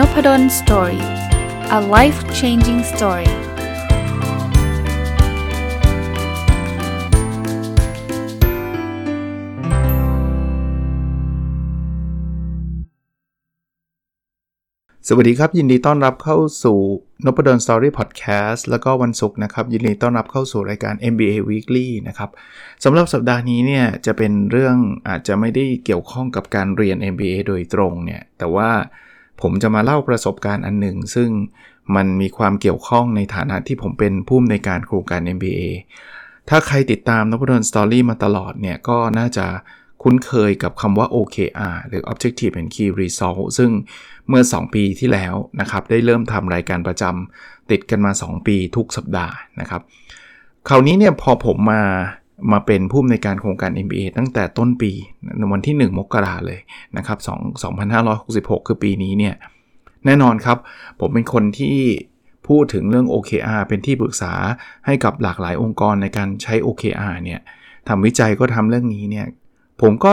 Nopadol's Story a life changing story สวัสดีครับ ยินดีต้อนรับเข้าสู่น p ดลสตอรี่พอดแคสต์แล้วก็วันศุกร์นะครับ ยินดีต้อนรับเข้าสู่รายการ MBA Weekly นะครับสำหรับสัปดาห์นี้เนี่ยจะเป็นเรื่องอาจจะไม่ได้เกี่ยวข้องกับการเรียน MBA โดยตรงเนี่ยแต่ว่า ผมจะมาเล่าประสบการณ์อันหนึ่ง ซึ่งมันมีความเกี่ยวข้องในฐานะที่ผมเป็นผู้อำนวยการโครงการ MBA ถ้าใครติดตามนพดลสตอรี่มาตลอดเนี่ย ก็น่าจะคุ้นเคยกับคำว่า OKR หรือ Objective and Key Result ซึ่งเมื่อ 2 ปีที่แล้วนะครับ ได้เริ่มทำรายการประจำติดกันมา 2 ปีทุกสัปดาห์นะครับ คราวนี้เนี่ยพอผมมา มาเป็นผู้อำนวยการโครงการ MBA ตั้งแต่ต้นปีวันที่ 1 มกราเลยนะครับ2 2566 คือปีนี้เนี่ยแน่นอนครับ ผมเป็นคนที่พูดถึงเรื่อง OKR เป็นที่ปรึกษาให้กับหลากหลายองค์กรในการใช้ OKR เนี่ยทำวิจัยก็ทำเรื่องนี้เนี่ยผมก็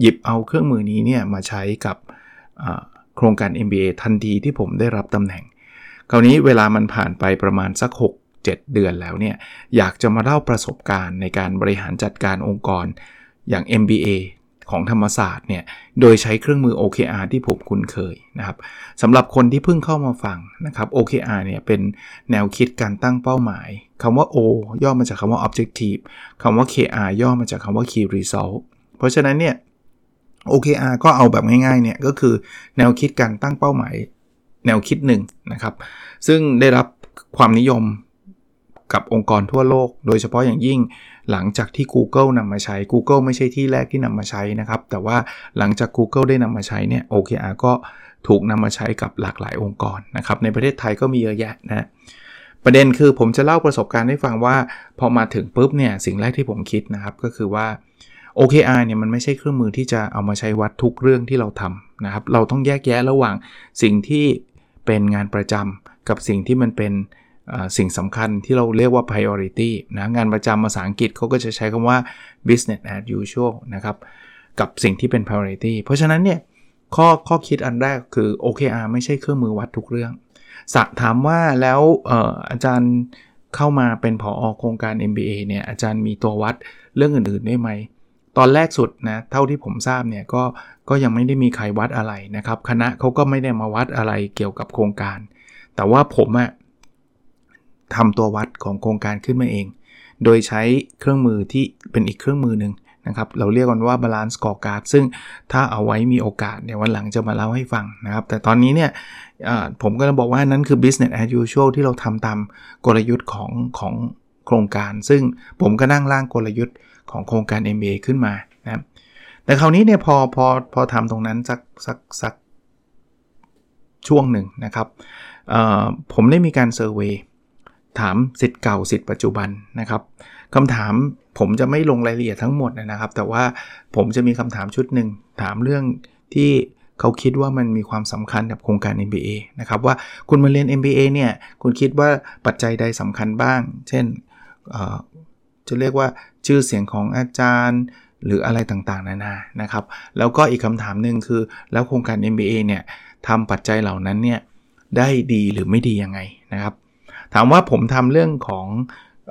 หยิบเอาเครื่องมือนี้เนี่ยมาใช้กับโครงการ MBA ทันทีที่ผมได้รับตำแหน่ง คราวนี้เวลามันผ่านไปประมาณสัก 6 7 เดือนแล้วเนี่ยอยากจะมาเล่าประสบการณ์ในการบริหารจัดการองค์กรอย่าง MBA ของธรรมศาสตร์เนี่ย โดยใช้เครื่องมือ OKR ที่ผมคุ้นเคยนะครับสำหรับคนที่เพิ่งเข้ามาฟังนะครับ OKR เนี่ยเป็นแนวคิดการตั้งเป้าหมายคำว่า O ย่อมาจากคำว่า Objective คำว่า KR ย่อมาจากคำว่า Key Result เพราะฉะนั้นเนี่ย OKR ก็เอาแบบง่ายๆเนี่ยก็คือแนวคิดการตั้งเป้าหมาย แนวคิดหนึ่งนะครับ ซึ่งได้รับความนิยม กับองค์กรทั่วโลก โดยเฉพาะอย่างยิ่งหลังจากที่ Google นำมาใช้ Google ไม่ใช่ที่แรกที่นำมาใช้นะครับ แต่ว่าหลังจาก Google ได้นำมาใช้เนี่ย OKR ก็ถูกนำมาใช้กับหลากหลายองค์กรนะครับ ในประเทศไทยก็มีเยอะแยะนะประเด็นคือผมจะเล่าประสบการณ์ให้ฟังว่า พอมาถึงปุ๊บเนี่ยสิ่งแรกที่ผมคิดนะครับก็คือว่า OKR เนี่ยมันไม่ใช่เครื่องมือที่จะเอามาใช้วัดทุกเรื่องที่เราทำนะครับ เราต้องแยกแยะระหว่างสิ่งที่เป็นงานประจำกับสิ่งที่มันเป็น สิ่งสำคัญที่เราเรียกว่า priority นะงานประจำภาษาอังกฤษเขาก็จะใช้คำว่า business as usual นะครับ กับสิ่งที่เป็น priority เพราะฉะนั้นเนี่ยข้อข้อคิดอันแรกคือ OKR ไม่ใช่เครื่องมือวัดทุกเรื่องสักถามว่าแล้วอาจารย์เข้ามาเป็นผออโครงการ MBA เนี่ยอาจารย์มีตัววัดเรื่องอื่นๆได้ไหม ตอนแรกสุดนะเท่าที่ผมทราบเนี่ยก็ก็ยังไม่ได้มีใครวัดอะไรนะครับ คณะเขาก็ไม่ได้มาวัดอะไรเกี่ยวกับโครงการ แต่ว่าผมอะ ทำตัววัดของโครงการขึ้นมาเอง โดยใช้เครื่องมือที่เป็นอีกเครื่องมือหนึ่งนะครับ เราเรียกกันว่า balance scorecard ซึ่งถ้าเอาไว้มีโอกาสเนี่ยวันหลังจะมาเล่าให้ฟังนะครับ แต่ตอนนี้เนี่ยผมก็จะบอกว่านั้นคือ business as usual ที่เราทำตามกลยุทธ์ของของโครงการ ซึ่งผมก็นั่งร่างกลยุทธ์ของโครงการ MBA ขึ้นมานะครับแต่คราวนี้เนี่ยพอพอพอทำตรงนั้นสักสักสักช่วงหนึ่งนะครับผมได้มีการเซอร์เวย ถามสิทธิ์เก่าสิทธิ์ปัจจุบันนะครับคำถามผมจะไม่ลงรายละเอียดทั้งหมดนะครับ แต่ว่าผมจะมีคำถามชุดหนึ่งถามเรื่องที่เขาคิดว่ามันมีความสำคัญกับโครงการ MBA นะครับว่าคุณมาเรียน MBA เนี่ยคุณคิดว่าปัจจัยใดสำคัญบ้าง เช่นจะเรียกว่าชื่อเสียงของอาจารย์หรืออะไรต่างๆ นานานะครับ แล้วก็อีกคำถามหนึ่งคือ แล้วโครงการ MBA เนี่ยทำปัจจัยเหล่านั้นเนี่ยได้ดีหรือไม่ดียังไงนะครับ ถามว่าผมทำเรื่องของ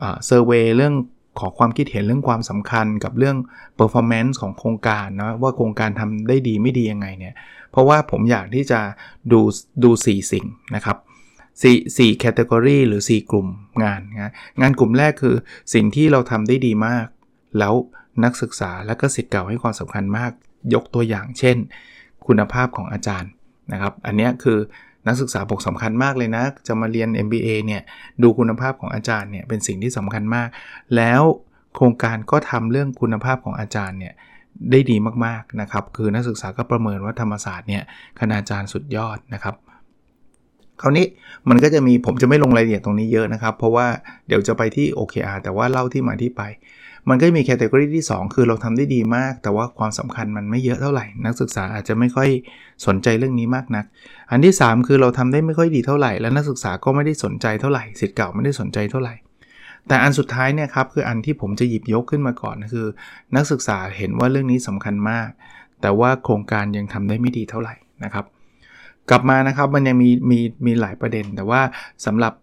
เซอร์เวยเรื่องขอความคิดเห็นเรื่องความสำคัญกับเรื่อง performance ของโครงการนะว่าโครงการทำได้ดีไม่ดียังไงเนี่ย เพราะว่าผมอยากที่จะดูดู 4 สิ่งนะครับ4 4แคตตากรีหรือ 4 กลุ่มงานนะงานกลุ่มแรกคือสิ่งที่เราทำได้ดีมาก แล้วนักศึกษาและก็สิทธิ์เก่าให้ความสำคัญมาก ยกตัวอย่างเช่น คุณภาพของอาจารย์นะครับ อันนี้คือ นักศึกษาบอกสำคัญมากเลยนะ จะมาเรียน MBA เนี่ยดูคุณภาพของอาจารย์เนี่ยเป็นสิ่งที่สำคัญมาก แล้วโครงการก็ทำเรื่องคุณภาพของอาจารย์เนี่ยได้ดีมากๆนะครับ คือนักศึกษาก็ประเมินว่าธรรมศาสตร์เนี่ยคณาจารย์สุดยอดนะครับคราวนี้มันก็จะมีผมจะไม่ลงรายละเอียดตรงนี้เยอะนะครับ เพราะว่าเดี๋ยวจะไปที่ OKR แต่ว่าเล่าที่มาที่ไป มันก็มีแคตตากรีที่ 2 คือเราทำได้ดีมาก แต่ว่าความสำคัญมันไม่เยอะเท่าไหร่ นักศึกษาอาจจะไม่ค่อยสนใจเรื่องนี้มากนัก อันที่ 3 คือเราทำได้ไม่ค่อยดีเท่าไหร่ และนักศึกษาก็ไม่ได้สนใจเท่าไหร่สิทธิ์เก่าไม่ได้สนใจเท่าไหร่แต่อันสุดท้ายเนี่ยครับคืออันที่ผมจะหยิบยกขึ้นมาก่อนคือ นักศึกษาเห็นว่าเรื่องนี้สำคัญมาก แต่ว่าโครงการยังทำได้ไม่ดีเท่าไหร่นะครับ กลับมานะครับมันยังมีมีมีหลายประเด็น แต่ว่าสำหรับ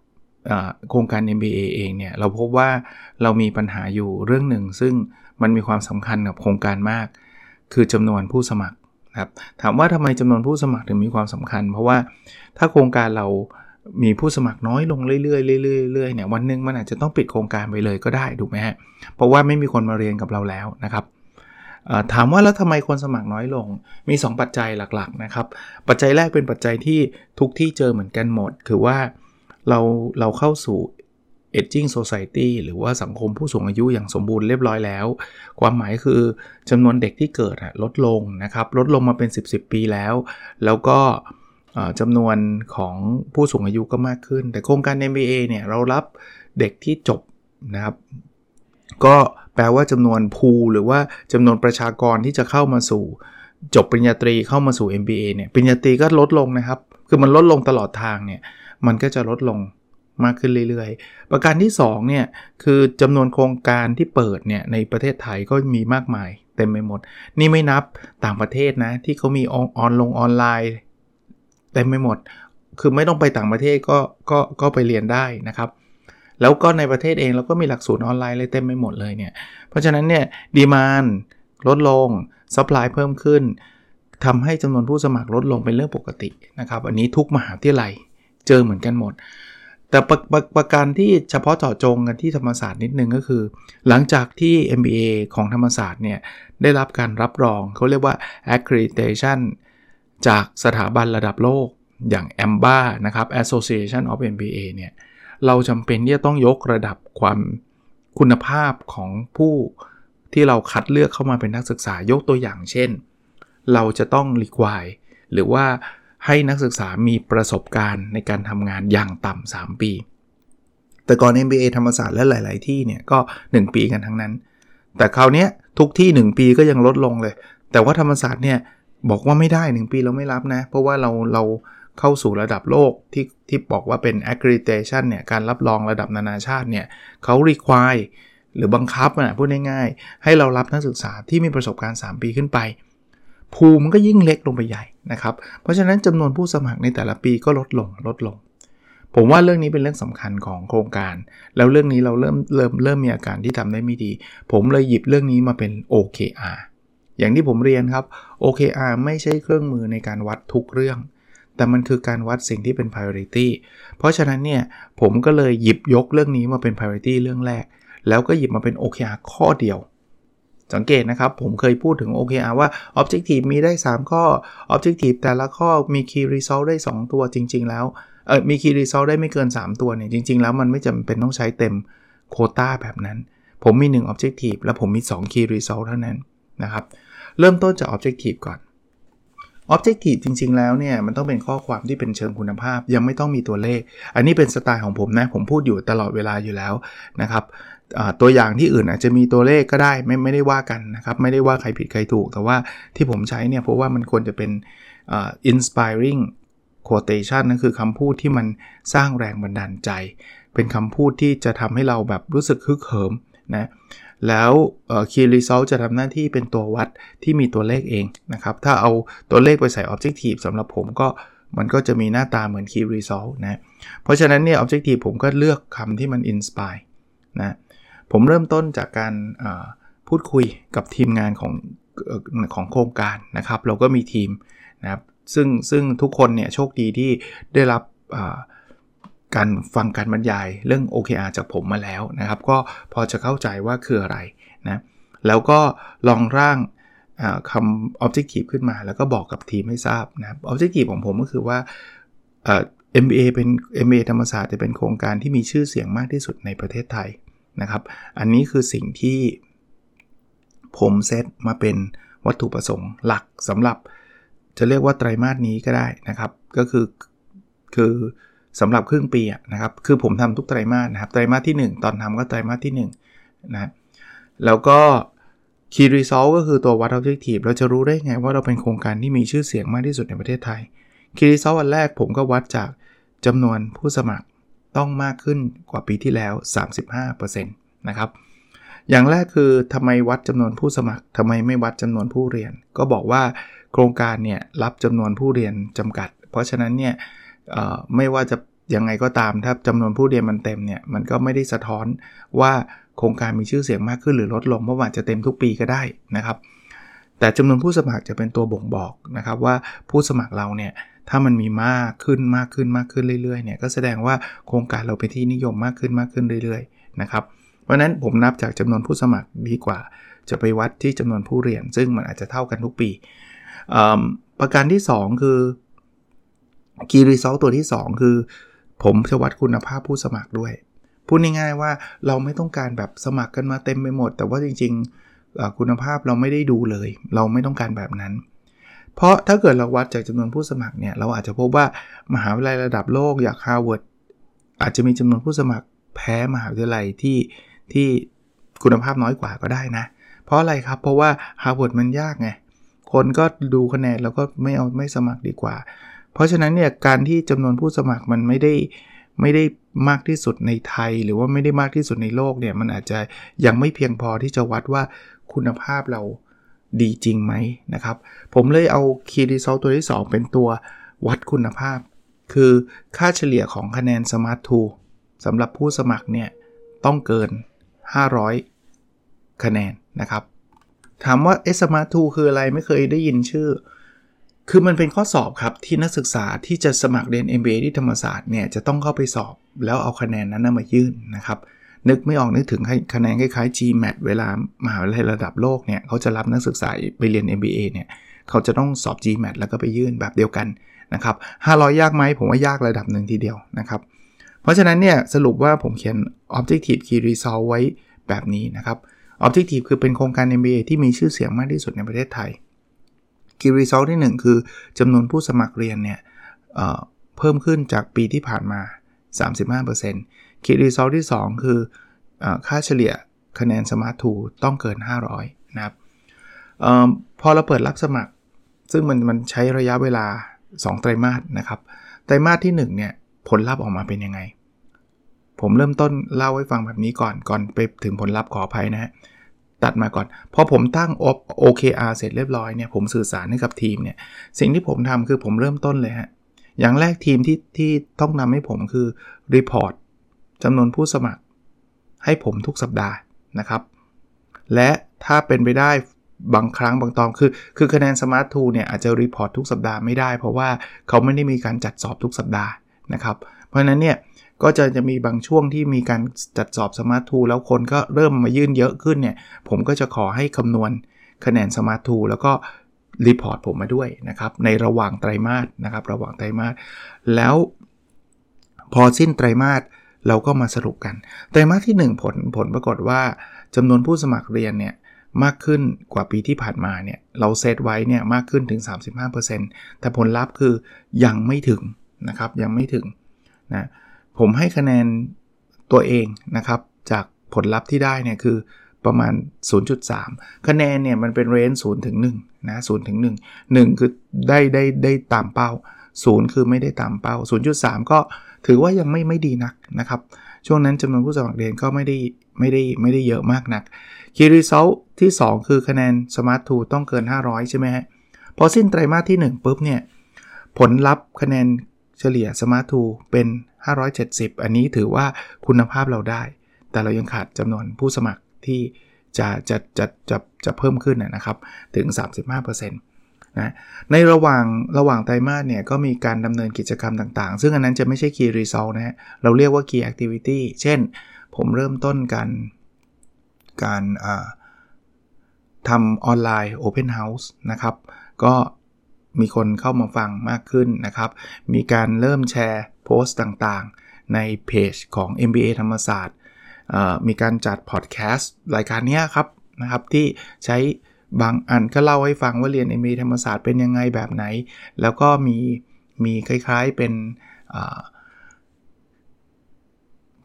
โครงการ MBA เองเนี่ย เราพบว่าเรามีปัญหาอยู่เรื่องหนึ่ง ซึ่งมันมีความสำคัญกับโครงการมาก คือจำนวนผู้สมัครครับถามว่าทำไมจำนวนผู้สมัครถึงมีความสำคัญ เพราะว่าถ้าโครงการเรามีผู้สมัครน้อยลงเรื่อยๆเรื่อยๆเรื่อยๆเนี่ยวันหนึ่งมันอาจจะต้องปิดโครงการไปเลยก็ได้ถูกไหมฮะเพราะว่าไม่มีคนมาเรียนกับเราแล้วนะครับถามว่าแล้วทำไมคนสมัครน้อยลง มี 2 ปัจจัยหลักๆนะครับ ปัจจัยแรกเป็นปัจจัยที่ทุกที่เจอเหมือนกันหมด คือว่า เราเราเข้าสู่ aging society หรือว่าสังคมผู้สูงอายุอย่างสมบูรณ์เรียบร้อยแล้ว ความหมายคือจำนวนเด็กที่เกิดลดลงนะครับ ลดลงมาเป็น 10 10 ปีแล้ว แล้วก็จำนวนของผู้สูงอายุก็มากขึ้น แต่โครงการ MBA เนี่ยเรารับเด็กที่จบนะครับ ก็แปลว่าจำนวนภูหรือว่าจำนวนประชากรที่จะเข้ามาสู่ จบปริญญาตรีเข้ามาสู่ MBA เนี่ยปริญญาตรีก็ลดลงนะครับ คือมันลดลงตลอดทางเนี่ย มันก็จะลดลงมากขึ้นเรื่อยๆ ประการที่2เนี่ยคือจำนวนโครงการที่เปิดเนี่ยในประเทศไทยก็มีมากมายเต็มไปหมด นี่ไม่นับต่างประเทศนะที่เขามีออนลงออนไลน์เต็มไปหมด คือไม่ต้องไปต่างประเทศก็ก็ก็ไปเรียนได้นะครับ แล้วก็ในประเทศเองเราก็มีหลักสูตรออนไลน์เลยเต็มไปหมดเลยเนี่ย เพราะฉะนั้นเนี่ย demand ลดลง supply เพิ่มขึ้นทำให้จำนวนผู้สมัครลดลงเป็นเรื่องปกตินะครับ อันนี้ทุกมหาวิทยาลัย เจอเหมือนกันหมด แต่ประประประการที่เฉพาะเจาะจงกันที่ธรรมศาสตร์นิดนึงก็คือ หลังจากที่ MBA ของธรรมศาสตร์เนี่ยได้รับการรับรองเขาเรียกว่า accreditation จากสถาบันระดับโลกอย่าง AMBA นะครับ Association of MBA เนี่ยเราจำเป็นที่จะต้องยกระดับความคุณภาพของผู้ที่เราคัดเลือกเข้ามาเป็นนักศึกษายกตัวอย่างเช่น เราจะต้องรีควายหรือว่า ให้นักศึกษามีประสบการณ์ในการทำงานอย่างต่ำ3 ปี แต่ก่อน MBA ธรรมศาสตร์และหลาย ๆ ที่เนี่ยก็ 1 ปีกันทั้งนั้น แต่คราวนี้ทุกที่ 1 ปีก็ยังลดลงเลย แต่ว่าธรรมศาสตร์เนี่ยบอกว่าไม่ได้ 1 ปีเราไม่รับนะ เพราะว่าเราเราเข้าสู่ระดับโลกที่ที่บอกว่าเป็น accreditation เนี่ยการรับรองระดับนานาชาติเนี่ยเขา require หรือบังคับนะพูดง่ายๆ ให้เรารับนักศึกษาที่มีประสบการณ์ 3 ปีขึ้นไป ภูมิมันก็ยิ่งเล็กลงไปใหญ่ นะครับ เพราะฉะนั้นจำนวนผู้สมัครในแต่ละปีก็ลดลงลดลง ผมว่าเรื่องนี้เป็นเรื่องสำคัญของโครงการ แล้วเรื่องนี้เราเริ่มเริ่มเริ่มมีอาการที่ทำได้ไม่ดี ผมเลยหยิบเรื่องนี้มาเป็น OKR อย่างที่ผมเรียนครับ OKR ไม่ใช่เครื่องมือในการวัดทุกเรื่อง แต่มันคือการวัดสิ่งที่เป็น priority เพราะฉะนั้นเนี่ยผมก็เลยหยิบยกเรื่องนี้มาเป็น priority เรื่องแรก แล้วก็หยิบมาเป็น OKR ข้อเดียว สังเกตนะครับ ผมเคยพูดถึง OKR ว่า Objective มีได้ 3 ข้อ Objective แต่ละข้อมี Key Result ได้ 2 ตัวจริง ๆ แล้วเออมี Key Result ได้ไม่เกิน 3 ตัวเนี่ยจริง ๆ แล้วมันไม่จำเป็นต้องใช้เต็มโคต้าแบบนั้น ผมมี 1 Objective และผมมี 2 Key Result เท่านั้นนะครับเริ่มต้นจาก Objective ก่อน Objective จริง ๆ แล้วเนี่ยมันต้องเป็นข้อความที่เป็นเชิงคุณภาพ ยังไม่ต้องมีตัวเลข อันนี้เป็นสไตล์ของผมนะ ผมพูดอยู่ตลอดเวลาอยู่แล้วนะครับ ตัวอย่างที่อื่นอาจจะมีตัวเลขก็ได้ไม่ไม่ได้ว่ากันนะครับ ไม่ได้ว่าใครผิดใครถูก แต่ว่าที่ผมใช้เนี่ยเพราะว่ามันควรจะเป็น inspiring quotation นั่นคือคำพูดที่มันสร้างแรงบันดาลใจ เป็นคำพูดที่จะทำให้เราแบบรู้สึกฮึกเหิมนะแล้ว Key Result จะทำหน้าที่เป็นตัววัดที่มีตัวเลขเองนะครับ ถ้าเอาตัวเลขไปใส่ Objective สำหรับผมก็มันก็จะมีหน้าตาเหมือน Key Result นะ เพราะฉะนั้นเนี่ย Objective ผมก็เลือกคำที่มัน Inspire นะ ผมเริ่มต้นจากการพูดคุยกับทีมงานของของโครงการนะครับ เราก็มีทีมนะครับซึ่งซึ่งทุกคนเนี่ยโชคดีที่ได้รับการฟังการบรรยายเรื่อง OKR จากผมมาแล้วนะครับ ก็พอจะเข้าใจว่าคืออะไรนะแล้วก็ลองร่างคำ objective ขึ้นมา แล้วก็บอกกับทีมให้ทราบนะ objective ของผมก็คือว่า MBA เป็น MBA ธรรมศาสตร์จะเป็นโครงการที่มีชื่อเสียงมากที่สุดในประเทศไทย นะครับ อันนี้คือสิ่งที่ผมเซตมาเป็นวัตถุประสงค์หลักสำหรับ จะเรียกว่าไตรมาสนี้ก็ได้นะครับ ก็คือคือสำหรับครึ่งปีนะครับ คือผมทำทุกไตรมาสนะครับ ไตรมาสที่ 1 ตอนทำก็ไตรมาสที่1นะแล้วก็ Key Result ก็คือตัววัด Objective เราจะรู้ได้ไงว่าเราเป็นโครงการที่มีชื่อเสียงมากที่สุดในประเทศไทย Key Result วันแรกผมก็วัดจากจำนวนผู้สมัคร ต้องมากขึ้นกว่าปีที่แล้ว 35%นะครับ อย่างแรกคือทำไมวัดจำนวนผู้สมัครทำไมไม่วัดจำนวนผู้เรียน ก็บอกว่าโครงการเนี่ยรับจำนวนผู้เรียนจำกัด เพราะฉะนั้นเนี่ยไม่ว่าจะยังไงก็ตามถ้าจำนวนผู้เรียนมันเต็มเนี่ยมันก็ไม่ได้สะท้อนว่าโครงการมีชื่อเสียงมากขึ้นหรือลดลงเพราะว่าจะเต็มทุกปีก็ได้นะครับ แต่จำนวนผู้สมัครจะเป็นตัวบ่งบอกนะครับว่าผู้สมัครเราเนี่ยถ้ามันมีมากขึ้นมากขึ้นมากขึ้นเรื่อยๆเนี่ยก็แสดงว่าโครงการเราเป็นที่นิยมมากขึ้นมากขึ้นเรื่อยๆนะครับเพราะนั้นผมนับจากจำนวนผู้สมัครดีกว่า จะไปวัดที่จำนวนผู้เรียน ซึ่งมันอาจจะเท่ากันทุกปี ประการที่ 2 คือ Key Result ตัวที่ 2 คือ ผมจะวัดคุณภาพผู้สมัครด้วยพูดง่ายๆว่าเราไม่ต้องการแบบสมัครกันมาเต็มไปหมด แต่ว่าจริงๆ คุณภาพเราไม่ได้ดูเลย เราไม่ต้องการแบบนั้น เพราะถ้าเกิดเราวัดจากจำนวนผู้สมัครเนี่ย เราอาจจะพบว่ามหาวิทยาลัยระดับโลกอย่างฮาร์วาร์ดอาจจะมีจำนวนผู้สมัครแพ้มหาวิทยาลัยที่ที่คุณภาพน้อยกว่าก็ได้นะ เพราะอะไรครับ เพราะว่าฮาร์วาร์ดมันยากไง คนก็ดูคะแนนแล้วก็ไม่เอาไม่สมัครดีกว่า เพราะฉะนั้นเนี่ยการที่จำนวนผู้สมัครมันไม่ได้ไม่ได้มากที่สุดในไทย หรือว่าไม่ได้มากที่สุดในโลกเนี่ยมันอาจจะยังไม่เพียงพอที่จะวัดว่า คุณภาพเราดีจริงไหมนะครับ ผมเลยเอา Key Result ตัวที่ 2 เป็นตัววัดคุณภาพ คือค่าเฉลี่ยของคะแนน Smart Tool สำหรับผู้สมัครเนี่ยต้องเกิน 500 คะแนนนะครับ ถามว่า Smart Tool คืออะไรไม่เคยได้ยินชื่อ คือมันเป็นข้อสอบครับ ที่นักศึกษาที่จะสมัครเรียน MBA ที่ธรรมศาสตร์เนี่ยจะต้องเข้าไปสอบ แล้วเอาคะแนนนั้นมายื่นนะครับ นึกไม่ออกนึกถึงคะแนนคล้ายๆ GMAT เวลามหาวิทยาลัยระดับโลกเนี่ยเขาจะรับนักศึกษาไปเรียน MBA เนี่ยเขาจะต้องสอบ GMAT แล้วก็ไปยื่นแบบเดียวกันนะครับ500 ยากไหมผมว่ายากระดับหนึ่งทีเดียวนะครับ เพราะฉะนั้นเนี่ยสรุปว่าผมเขียน Objective Key Result ไว้แบบนี้นะครับ Objective คือเป็นโครงการ MBA ที่มีชื่อเสียงมากที่สุดในประเทศไทย Key Result ที่ 1 คือจำนวนผู้สมัครเรียนเนี่ยเเพิ่มขึ้นจากปีที่ผ่านมา 35% Key Result ที่ 2 คืออค่าเฉลี่ยคะแนน Smart Tool ต้องเกิน 500 นะครับออพอเราเปิดรับสมัคร ซึ่งมันมันใช้ระยะเวลา 2 ไตรมาสนะครับ ไตรมาสที่ 1 เนี่ย ผลลัพธ์ออกมาเป็นยังไง ผมเริ่มต้นเล่าให้ฟังแบบนี้ก่อนก่อนไปถึงผลลัพธ์ขออภัยนะฮะตัดมาก่อน พอผมตั้ง OKR เสร็จเรียบร้อยเนี่ยผมสื่อสารให้กับทีมเนี่ย สิ่งที่ผมทำคือผมเริ่มต้นเลยฮะ อย่างแรกทีมที่ที่ต้องนำให้ผมคือ report จำนวนผู้สมัคร ให้ผมทุกสัปดาห์นะครับ และถ้าเป็นไปได้บางครั้งบางตอนคือ คือคะแนน Smart II เนี่ยอาจจะ report ทุกสัปดาห์ไม่ได้ เพราะว่าเขาไม่ได้มีการจัดสอบทุกสัปดาห์นะครับ เพราะฉะนั้นเนี่ยก็จะจะมีบางช่วงที่มีการจัดสอบ Smart II แล้วคนก็เริ่มมายื่นเยอะขึ้นเนี่ย ผมก็จะขอให้คำนวณคะแนน Smart II แล้วก็ report ผมมาด้วยนะครับ ในระหว่างไตรมาสนะครับ ระหว่างไตรมาสแล้วพอสิ้นไตรมาส เราก็มาสรุปกันไตรมาสที่ 1 ผลผลปรากฏว่าจำนวนผู้สมัครเรียนเนี่ยมากขึ้นกว่าปีที่ผ่านมาเนี่ยเราเซตไว้เนี่ยมากขึ้นถึง 35%แต่ผลลัพธ์คือยังไม่ถึงนะครับยังไม่ถึงนะผมให้คะแนนตัวเองนะครับจากผลลัพธ์ที่ได้เนี่ยคือประมาณ 0.3 คะแนนเนี่ยมันเป็นเรนจ์0ถึง1นะ0ถึง1 1 คือได้ได้ได้ตามเป้า 0 คือไม่ได้ตามเป้า 0.3 ก็ ถือว่ายังไม่ไม่ดีนักนะครับ ช่วงนั้นจำนวนผู้สมัครเรียนก็ไม่ได้ไม่ได้ไม่ได้เยอะมากนักคีรีเซลที่ 2 คือคะแนน Smart Tool ต้องเกิน 500 ใช่ไหมฮะพอสิ้นไตรมาสที่ 1 ปุ๊บเนี่ย ผลลัพธ์คะแนนเฉลี่ย Smart Tool เป็น 570 อันนี้ถือว่าคุณภาพเราได้ แต่เรายังขาดจำนวนผู้สมัครที่จะจะจะจะจะเพิ่มขึ้นนะครับ ถึง 35% นะในระหว่างระหว่างไตรมาสเนี่ยก็มีการดำเนินกิจกรรมต่างๆ ซึ่งอันนั้นจะไม่ใช่ Key Result นะฮะเราเรียกว่า Key Activity เช่น ผมเริ่มต้นการการทำออนไลน์ Open House นะครับ ก็มีคนเข้ามาฟังมากขึ้นนะครับ มีการเริ่มแชร์โพสต์ต่างๆ ในเพจของ MBA ธรรมศาสตร์ มีการจัดพอดแคสต์รายการนี้ครับนะครับ ที่ใช้ บางอันก็เล่าให้ฟังว่าเรียน MBA ธรรมศาสตร์เป็นยังไงแบบไหน แล้วก็มีมีคล้ายๆเป็น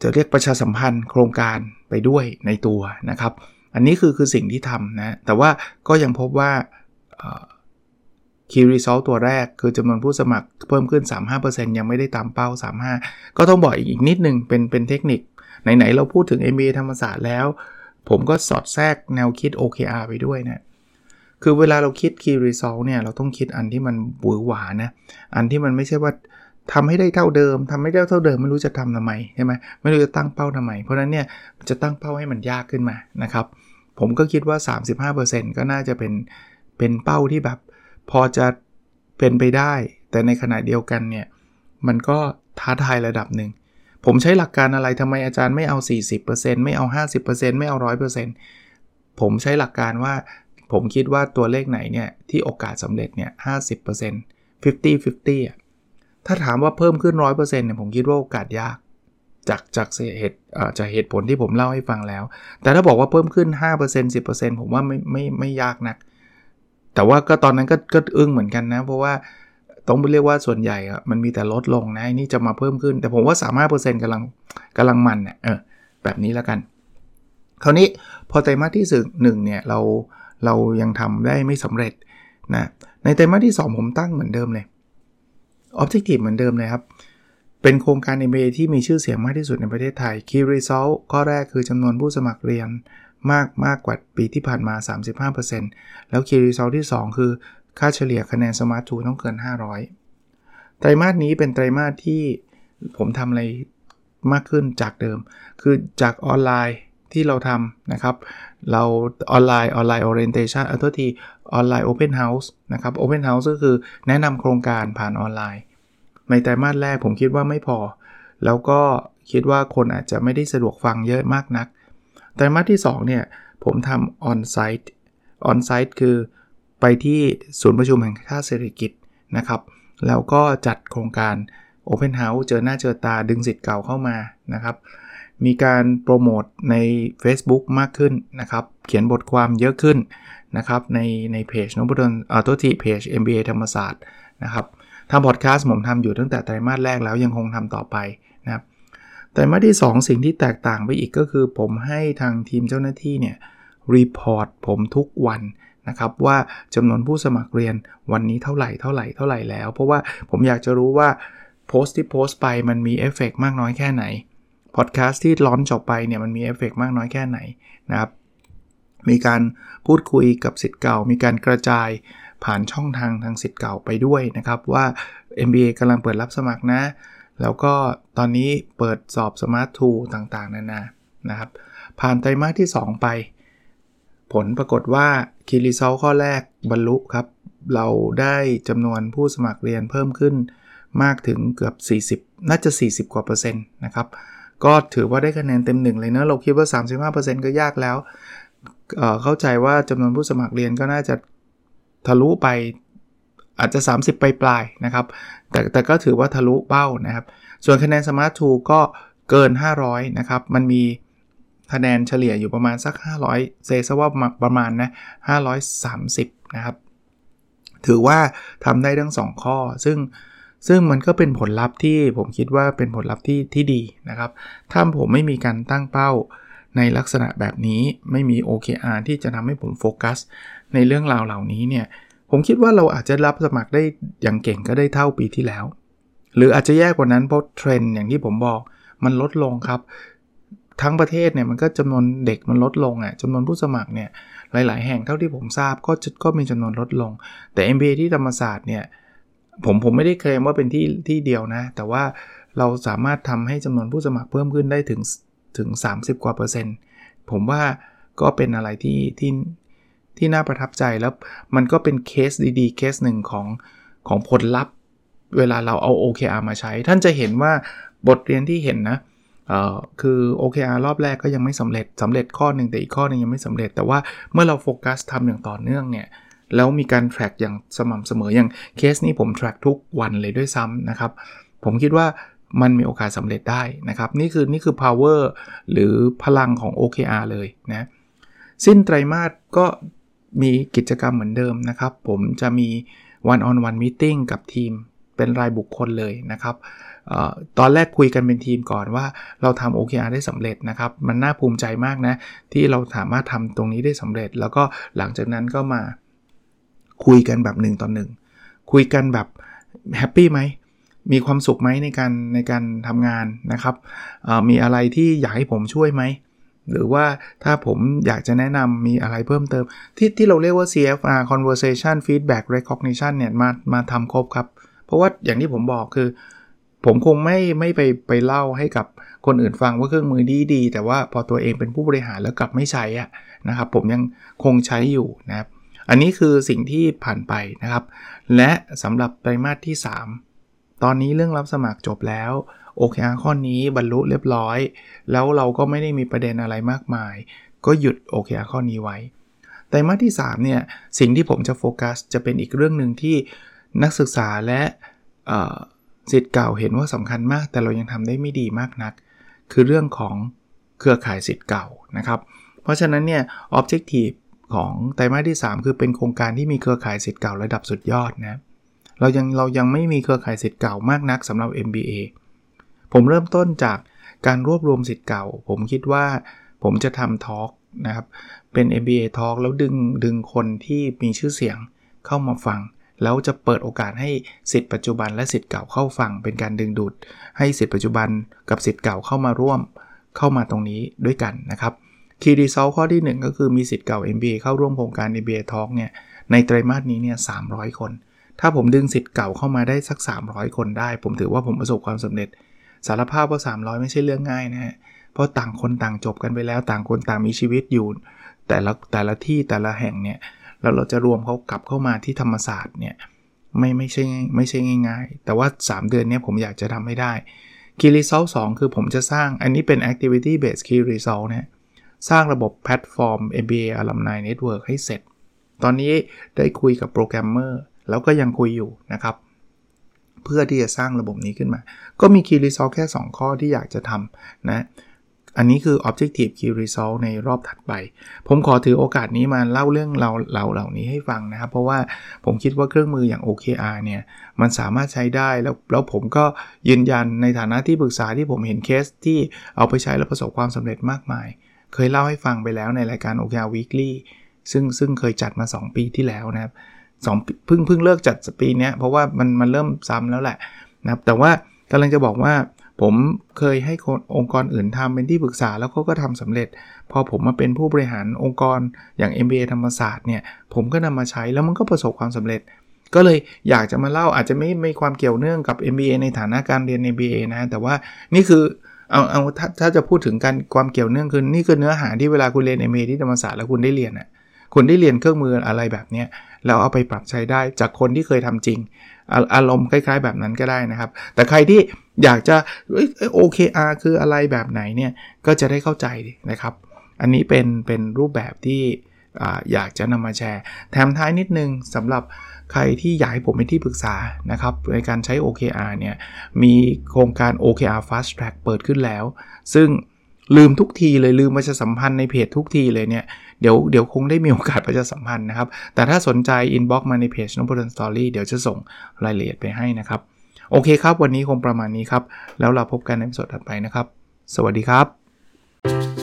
จะเรียกประชาสัมพันธ์โครงการไปด้วยในตัวนะครับ อันนี้คือคือสิ่งที่ทำนะ แต่ว่าก็ยังพบว่า Key Result ตัวแรกคือจำนวนผู้สมัครเพิ่มขึ้น 35%ยังไม่ได้ตามเป้า 35 ก็ต้องบอกอีกนิดนึงเป็นเป็นเทคนิค ไหน ๆ เราพูดถึง MBA ธรรมศาสตร์แล้ว ผมก็สอดแทรกแนวคิด OKR ไปด้วยนะ คือเวลาเราคิด key result เนี่ยเราต้องคิดอันที่มันบุ๋ยหวานะ อันที่มันไม่ใช่ว่าทำให้ได้เท่าเดิมทำไม่ได้เท่าเดิมไม่รู้จะทำทำไมใช่ไหมไม่รู้จะตั้งเป้าทำไม เพราะนั้นเนี่ยจะตั้งเป้าให้มันยากขึ้นมานะครับ ผมก็คิดว่า 35%ก็น่าจะเป็นเป็นเป้าที่แบบพอจะเป็นไปได้ แต่ในขณะเดียวกันเนี่ยมันก็ท้าทายระดับหนึ่งผมใช้หลักการอะไรทำไมอาจารย์ไม่เอา 40%ไม่เอา 50%ไม่เอา 100%ผมใช้หลักการว่า ผมคิดว่าตัวเลขไหนเนี่ยที่โอกาสสำเร็จเนี่ย50% 50 50อะถ้าถามว่าเพิ่มขึ้น100%เนี่ยผมคิดว่าโอกาสยาก จากจากเหตุจากเหตุผลที่ผมเล่าให้ฟังแล้ว แต่ถ้าบอกว่าเพิ่มขึ้น 5% 10%ผมว่าไม่ไม่ไม่ยากนัก แต่ว่าก็ตอนนั้นก็ก็อึ้งเหมือนกันนะ เพราะว่าต้องเรียกว่าส่วนใหญ่อะมันมีแต่ลดลงนะนี่จะมาเพิ่มขึ้น แต่ผมว่า35%กำลังกำลังมันเนี่ยเออแบบนี้แล้วกัน คราวนี้พอไตรมาสที่หนึ่งเนี่ยเรา เรายังทำได้ไม่สำเร็จนะในไตรมาสที่ 2 ผมตั้งเหมือนเดิมเลย Objective เหมือนเดิมเลยครับ เป็นโครงการ MBA ที่มีชื่อเสียงมากที่สุดในประเทศไทย Key Result ข้อแรกคือจำนวนผู้สมัครเรียนมากมากกว่าปีที่ผ่านมา 35%แล้ว Key Result ที่ 2 คือค่าเฉลี่ยคะแนน Smart 2ต้องเกิน 500 ไตรมาสนี้เป็นไตรมาสที่ผมทำอะไรมากขึ้นจากเดิม คือจากออนไลน์ ที่เราทำนะครับ เราออนไลน์ออนไลน์ orientation อันทีออนไลน์ open house นะครับ open house ก็คือแนะนำโครงการผ่านออนไลน์ ในไตรมาสแรกผมคิดว่าไม่พอ แล้วก็คิดว่าคนอาจจะไม่ได้สะดวกฟังเยอะมากนัก ไตรมาสที่ 2 เนี่ย ผมทำ on site on site คือไปที่ศูนย์ประชุมแห่งชาติเศรษฐกิจนะครับ แล้วก็จัดโครงการ Open House เจอหน้าเจอตาดึงศิษย์เก่าเข้ามานะครับ มีการโปรโมทใน Facebook มากขึ้นนะครับ เขียนบทความเยอะขึ้นนะครับ ในในเพจนพดลอ่าตัวที่เพจ MBA ธรรมศาสตร์นะครับทำพอดแคสต์ผมทำอยู่ตั้งแต่ไตรมาสแรกแล้วยังคงทำต่อไปนะครับไตรมาสที่ 2 สิ่งที่แตกต่างไปอีกก็คือ ผมให้ทางทีมเจ้าหน้าที่เนี่ย report ผมทุกวันนะครับว่าจำนวนผู้สมัครเรียนวันนี้เท่าไหร่เท่าไหร่เท่าไหร่แล้ว เพราะว่าผมอยากจะรู้ว่าโพสต์ที่โพสต์ไปมันมีเอฟเฟกมากน้อยแค่ไหน พอดแคสต์ที่ launch จบไปเนี่ยมันมีเอฟเฟกมากน้อยแค่ไหนนะครับ มีการพูดคุยกับศิษย์เก่า มีการกระจายผ่านช่องทางทางศิษย์เก่าไปด้วยนะครับ ว่า MBA กำลังเปิดรับสมัครนะ แล้วก็ตอนนี้เปิดสอบ Smart II ต่างๆ นานานะครับ ผ่านไตรมาสที่ 2 ไป ผลปรากฏว่าคีรีเซลข้อแรกบรรลุครับ เราได้จำนวนผู้สมัครเรียนเพิ่มขึ้นมากถึงเกือบ 40 น่าจะ 40 กว่าเปอร์เซ็นต์นะครับ ก็ถือว่าได้คะแนนเต็มหนึ่งเลยนะเราคิดว่า 35%ก็ยากแล้วเเข้าใจว่าจำนวนผู้สมัครเรียนก็น่าจะทะลุไปอาจจะ 30 ไปปลายนะครับ แต่แต่ก็ถือว่าทะลุเป้านะครับ ส่วนคะแนน Smart 2ก็เกิน 500 นะครับ มันมีคะแนนเฉลี่ยอยู่ประมาณสัก 500 เซซะว่าประมาณนะ 530 นะครับ ถือว่าทำได้ทั้ง 2 ข้อ ซึ่ง ซึ่งมันก็เป็นผลลัพธ์ที่ผมคิดว่าเป็นผลลัพธ์ที่ที่ดีนะครับ ถ้าผมไม่มีการตั้งเป้าในลักษณะแบบนี้ไม่มี OKR ที่จะทำให้ผมโฟกัส ในเรื่องราวเหล่านี้เนี่ย ผมคิดว่าเราอาจจะรับสมัครได้อย่างเก่งก็ได้เท่าปีที่แล้ว หรืออาจจะแย่กว่านั้นเพราะเทรนด์อย่างที่ผมบอกมันลดลงครับ ทั้งประเทศเนี่ยมันก็จำนวนเด็กมันลดลงอะจำนวนผู้สมัครเนี่ยหลาย ๆ แห่งเท่าที่ผมทราบก็ก็มีจำนวนลดลง แต่ MBA ที่ธรรมศาสตร์เนี่ย ผมผมไม่ได้เคลมว่าเป็นที่ที่เดียวนะ แต่ว่าเราสามารถทำให้จำนวนผู้สมัครเพิ่มขึ้นได้ถึงถึง 30 กว่าเปอร์เซ็นต์ ผมว่าก็เป็นอะไรที่ที่ที่น่าประทับใจแล้วมันก็เป็นเคสดีๆ เคสหนึ่งของของผลลัพธ์เวลาเราเอา OKR มาใช้ ท่านจะเห็นว่าบทเรียนที่เห็นนะเอ่อคือ OKR รอบแรกก็ยังไม่สำเร็จสำเร็จข้อหนึ่งแต่อีกข้อนึงยังไม่สำเร็จ แต่ว่าเมื่อเราโฟกัสทำอย่างต่อเนื่องเนี่ย แล้วมีการ track อย่างสม่ำเสมออย่างเคสนี้ผม track ทุกวันเลยด้วยซ้ำนะครับ ผมคิดว่ามันมีโอกาสสำเร็จได้นะครับ นี่คือนี่คือ power หรือพลังของ OKR เลยนะสิ้นไตรมาสก็มีกิจกรรมเหมือนเดิมนะครับ ผมจะมี one on one meeting กับทีมเป็นรายบุคคลเลยนะครับออตอนแรกคุยกันเป็นทีมก่อนว่าเราทำ OKR ได้สำเร็จนะครับ มันน่าภูมิใจมากนะ ที่เราสามารถทำตรงนี้ได้สำเร็จ แล้วก็หลังจากนั้นก็มา คุยกันแบบ1ต่อ1คุยกันแบบแฮปปี้ไหมมีความสุขไหมในการในการทำงานนะครับมีอะไรที่อยากให้ผมช่วยไหมหรือว่าถ้าผมอยากจะแนะนำมีอะไรเพิ่มเติม ที่ที่เราเรียกว่า CFR conversation feedback recognition เนี่ยมามาทำครบครับ เพราะว่าอย่างที่ผมบอกคือ ผมคงไม่ไม่ไปไปเล่าให้กับคนอื่นฟังว่าเครื่องมือดีดีแต่ว่าพอตัวเองเป็นผู้บริหารแล้วกลับไม่ใช้อะนะครับ ผมยังคงใช้อยู่นะครับ อันนี้คือสิ่งที่ผ่านไปนะครับ และสำหรับไตรมาสที่ 3 ตอนนี้เรื่องรับสมัครจบแล้ว OKR ข้อนี้บรรลุเรียบร้อย แล้วเราก็ไม่ได้มีประเด็นอะไรมากมาย ก็หยุด OKR ข้อนี้ไว้ไตรมาสที่ 3 เนี่ย สิ่งที่ผมจะโฟกัสจะเป็นอีกเรื่องหนึ่งที่นักศึกษาและสิทธิ์เก่าเห็นว่าสำคัญมาก แต่เรายังทำได้ไม่ดีมากนัก คือเรื่องของเครือข่ายสิทธิ์เก่านะครับ เพราะฉะนั้นเนี่ย objective ของไตรมาสที่ 3 คือเป็นโครงการที่มีเครือข่ายสิทธิ์เก่าระดับสุดยอดนะเรายังเรายังไม่มีเครือข่ายสิทธิ์เก่ามากนักสำหรับ MBA ผมเริ่มต้นจากการรวบรวมสิทธิ์เก่า ผมคิดว่าผมจะทำทอล์กนะครับ เป็น MBA ทอล์กแล้วดึงดึงคนที่มีชื่อเสียงเข้ามาฟัง แล้วจะเปิดโอกาสให้สิทธิ์ปัจจุบันและสิทธิ์เก่าเข้าฟัง เป็นการดึงดูด ให้สิทธิ์ปัจจุบันกับสิทธิ์เก่าเข้ามาร่วมเข้ามาตรงนี้ด้วยกันนะครับ คีรีเซลข้อที่ 1 ก็คือมีสิทธิ์เก่า MBA เข้าร่วมโครงการ MBA Talk เนี่ยในไตรมาสนี้เนี่ย300 คน ถ้าผมดึงสิทธิ์เก่าเข้ามาได้สัก 300 คนได้ ผมถือว่าผมประสบความสำเร็จ สารภาพว่า 300 ไม่ใช่เรื่องง่ายนะฮะเพราะต่างคนต่างจบกันไปแล้วต่างคนต่างมีชีวิตอยู่ แต่ละแต่ละที่แต่ละแห่งเนี่ยแล้วเราจะรวมเขากลับเข้ามาที่ธรรมศาสตร์เนี่ยไม่ไม่ใช่ไม่ใช่ง่ายๆ แต่ว่า 3 เดือนนี้ผมอยากจะทำให้ได้ Key Result 2 คือผมจะสร้างอันนี้เป็น Activity Based Key Result นะ สร้างระบบแพลตฟอร์ม MBA Alumni Network ให้เสร็จ ตอนนี้ได้คุยกับโปรแกรมเมอร์แล้วก็ยังคุยอยู่นะครับ เพื่อที่จะสร้างระบบนี้ขึ้นมา ก็มี Key Result แค่ 2 ข้อที่อยากจะทำนะ อันนี้คือ Objective Key Result ในรอบถัดไป ผมขอถือโอกาสนี้มาเล่าเรื่องเราเราเหล่านี้ให้ฟังนะครับ เพราะว่าผมคิดว่าเครื่องมืออย่าง OKR เนี่ย มันสามารถใช้ได้แล้วแล้วผมก็ยืนยันในฐานะที่ปรึกษาที่ผมเห็นเคสที่เอาไปใช้แล้วประสบความสำเร็จมากมาย เคยเล่าให้ฟังไปแล้วในรายการ OKR Weekly ซึ่งซึ่งเคยจัดมา 2 ปีที่แล้วนะครับสองเพิ่งเพิ่งเลิกจัดปีนี้เพราะว่ามันมันเริ่มซ้ำแล้วแหละนะครับแต่ว่ากำลังจะบอกว่าผมเคยให้คนองค์กรอื่นทำเป็นที่ปรึกษาแล้วเขาก็ทำสำเร็จ พอผมมาเป็นผู้บริหารองค์กรอย่าง MBA ธรรมศาสตร์เนี่ยผมก็นำมาใช้แล้วมันก็ประสบความสำเร็จ ก็เลยอยากจะมาเล่าอาจจะไม่ไม่ความเกี่ยวเนื่องกับ MBA ในฐานะการเรียน MBA นะแต่ว่านี่คือ เอาเอาถ้าถ้าจะพูดถึงการความเกี่ยวเนื่องคือนี่คือเนื้อหาที่เวลาคุณเรียน MBA ที่ธรรมศาสตร์แล้วคุณได้เรียนอะคุณได้เรียนเครื่องมืออะไรแบบนี้แล้วเอาไปปรับใช้ได้จากคนที่เคยทำจริง อารมณ์คล้ายๆแบบนั้นก็ได้นะครับ แต่ใครที่อยากจะโอเคอาร์คืออะไรแบบไหนเนี่ยก็จะได้เข้าใจนะครับ อันนี้เป็นเป็นรูปแบบที่อยากจะนำมาแชร์ แถมท้ายนิดนึงสำหรับ ใครที่อยากให้ผมเป็นที่ปรึกษานะครับในการใช้ OKR เนี่ยมีโครงการ OKR Fast Track เปิดขึ้นแล้ว ซึ่งลืมทุกทีเลยลืมประชาสัมพันธ์ในเพจทุกทีเลยเนี่ยเดี๋ยวเดี๋ยวคงได้มีโอกาสประชาสัมพันธ์นะครับ แต่ถ้าสนใจ inbox มาในเพจ Nopadol's Story เดี๋ยวจะส่งรายละเอียดไปให้นะครับ โอเคครับ วันนี้คงประมาณนี้ครับ แล้วเราพบกันในสดถัดไปนะครับ สวัสดีครับ